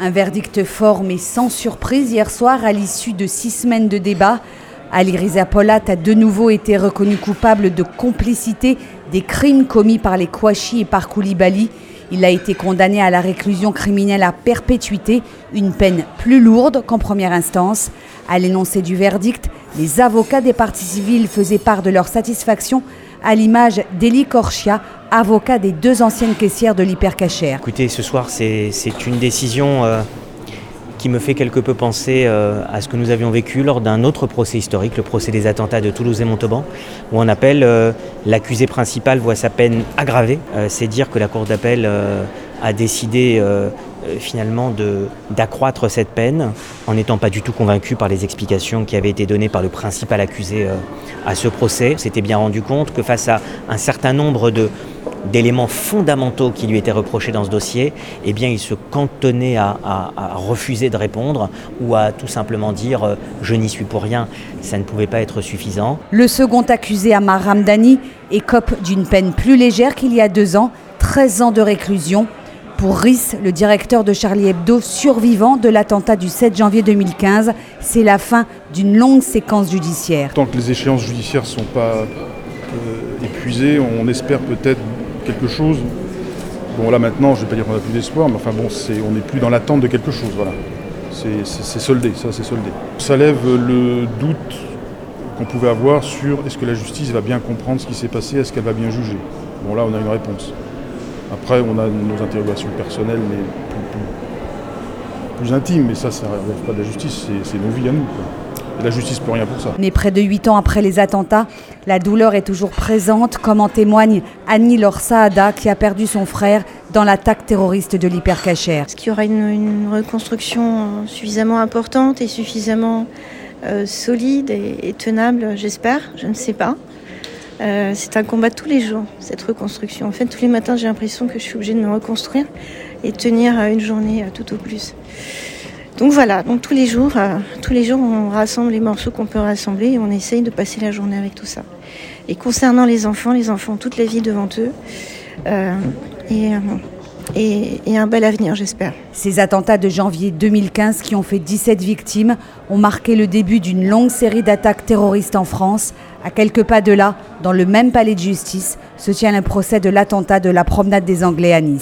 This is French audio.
Un verdict fort mais sans surprise hier soir à l'issue de six semaines de débat. Ali Riza Polat a de nouveau été reconnu coupable de complicité des crimes commis par les Kouachi et par Koulibaly. Il a été condamné à la réclusion criminelle à perpétuité, une peine plus lourde qu'en première instance. À l'énoncé du verdict, les avocats des parties civiles faisaient part de leur satisfaction à l'image d'Eli Korchia, avocat des deux anciennes caissières de l'hypercachère. Écoutez, ce soir, c'est une décision euh, qui me fait quelque peu penser euh, à ce que nous avions vécu lors d'un autre procès historique, le procès des attentats de Toulouse et Montauban, où on appelle euh, l'accusé principal voit sa peine aggravée. c'est dire que la Cour d'appel a décidé finalement d'accroître cette peine en n'étant pas du tout convaincu par les explications qui avaient été données par le principal accusé à ce procès. S'était bien rendu compte que face à un certain nombre d'éléments fondamentaux qui lui étaient reprochés dans ce dossier, eh il se cantonnait à, refuser de répondre ou à tout simplement dire euh, je n'y suis pour rien. Ça ne pouvait pas être suffisant. Le second accusé, Amar Ramdani, écope d'une peine plus légère qu'il y a deux ans, 13 ans de réclusion. Pour Rhys, le directeur de Charlie Hebdo, survivant de l'attentat du 7 janvier 2015, c'est la fin d'une longue séquence judiciaire. Tant que les échéances judiciaires ne sont pas euh, épuisées, on espère peut-être quelque chose. Bon là maintenant, je ne vais pas dire qu'on n'a plus d'espoir, mais enfin bon, on n'est plus dans l'attente de quelque chose, voilà. C'est soldé, ça c'est soldé. Ça lève le doute qu'on pouvait avoir sur est-ce que la justice va bien comprendre ce qui s'est passé, est-ce qu'elle va bien juger. Bon là on a une réponse. Après on a nos interrogations personnelles, mais plus, plus, intimes, mais ça, ça ne relève pas de la justice, c'est nos vies à nous la justice peut rien pour ça. Mais près de huit ans après les attentats, la douleur est toujours présente, comme en témoigne Annie Lorsaada, qui a perdu son frère dans l'attaque terroriste de l'hypercachère. Est-ce qu'il y aura une, reconstruction suffisamment importante et suffisamment euh, solide et, tenable? J'espère, je ne sais pas. Euh, c'est un combat tous les jours, cette reconstruction. En fait, tous les matins, j'ai l'impression que je suis obligée de me reconstruire et tenir une journée tout au plus. Donc voilà, donc tous les jours, euh, tous les jours, on rassemble les morceaux qu'on peut rassembler et on essaye de passer la journée avec tout ça. Et concernant les enfants, les enfants ont toute la vie devant eux euh, euh, et, un bel avenir, j'espère. Ces attentats de janvier 2015 qui ont fait 17 victimes ont marqué le début d'une longue série d'attaques terroristes en France. À quelques pas de là, dans le même palais de justice, se tient le procès de l'attentat de la promenade des Anglais à Nice.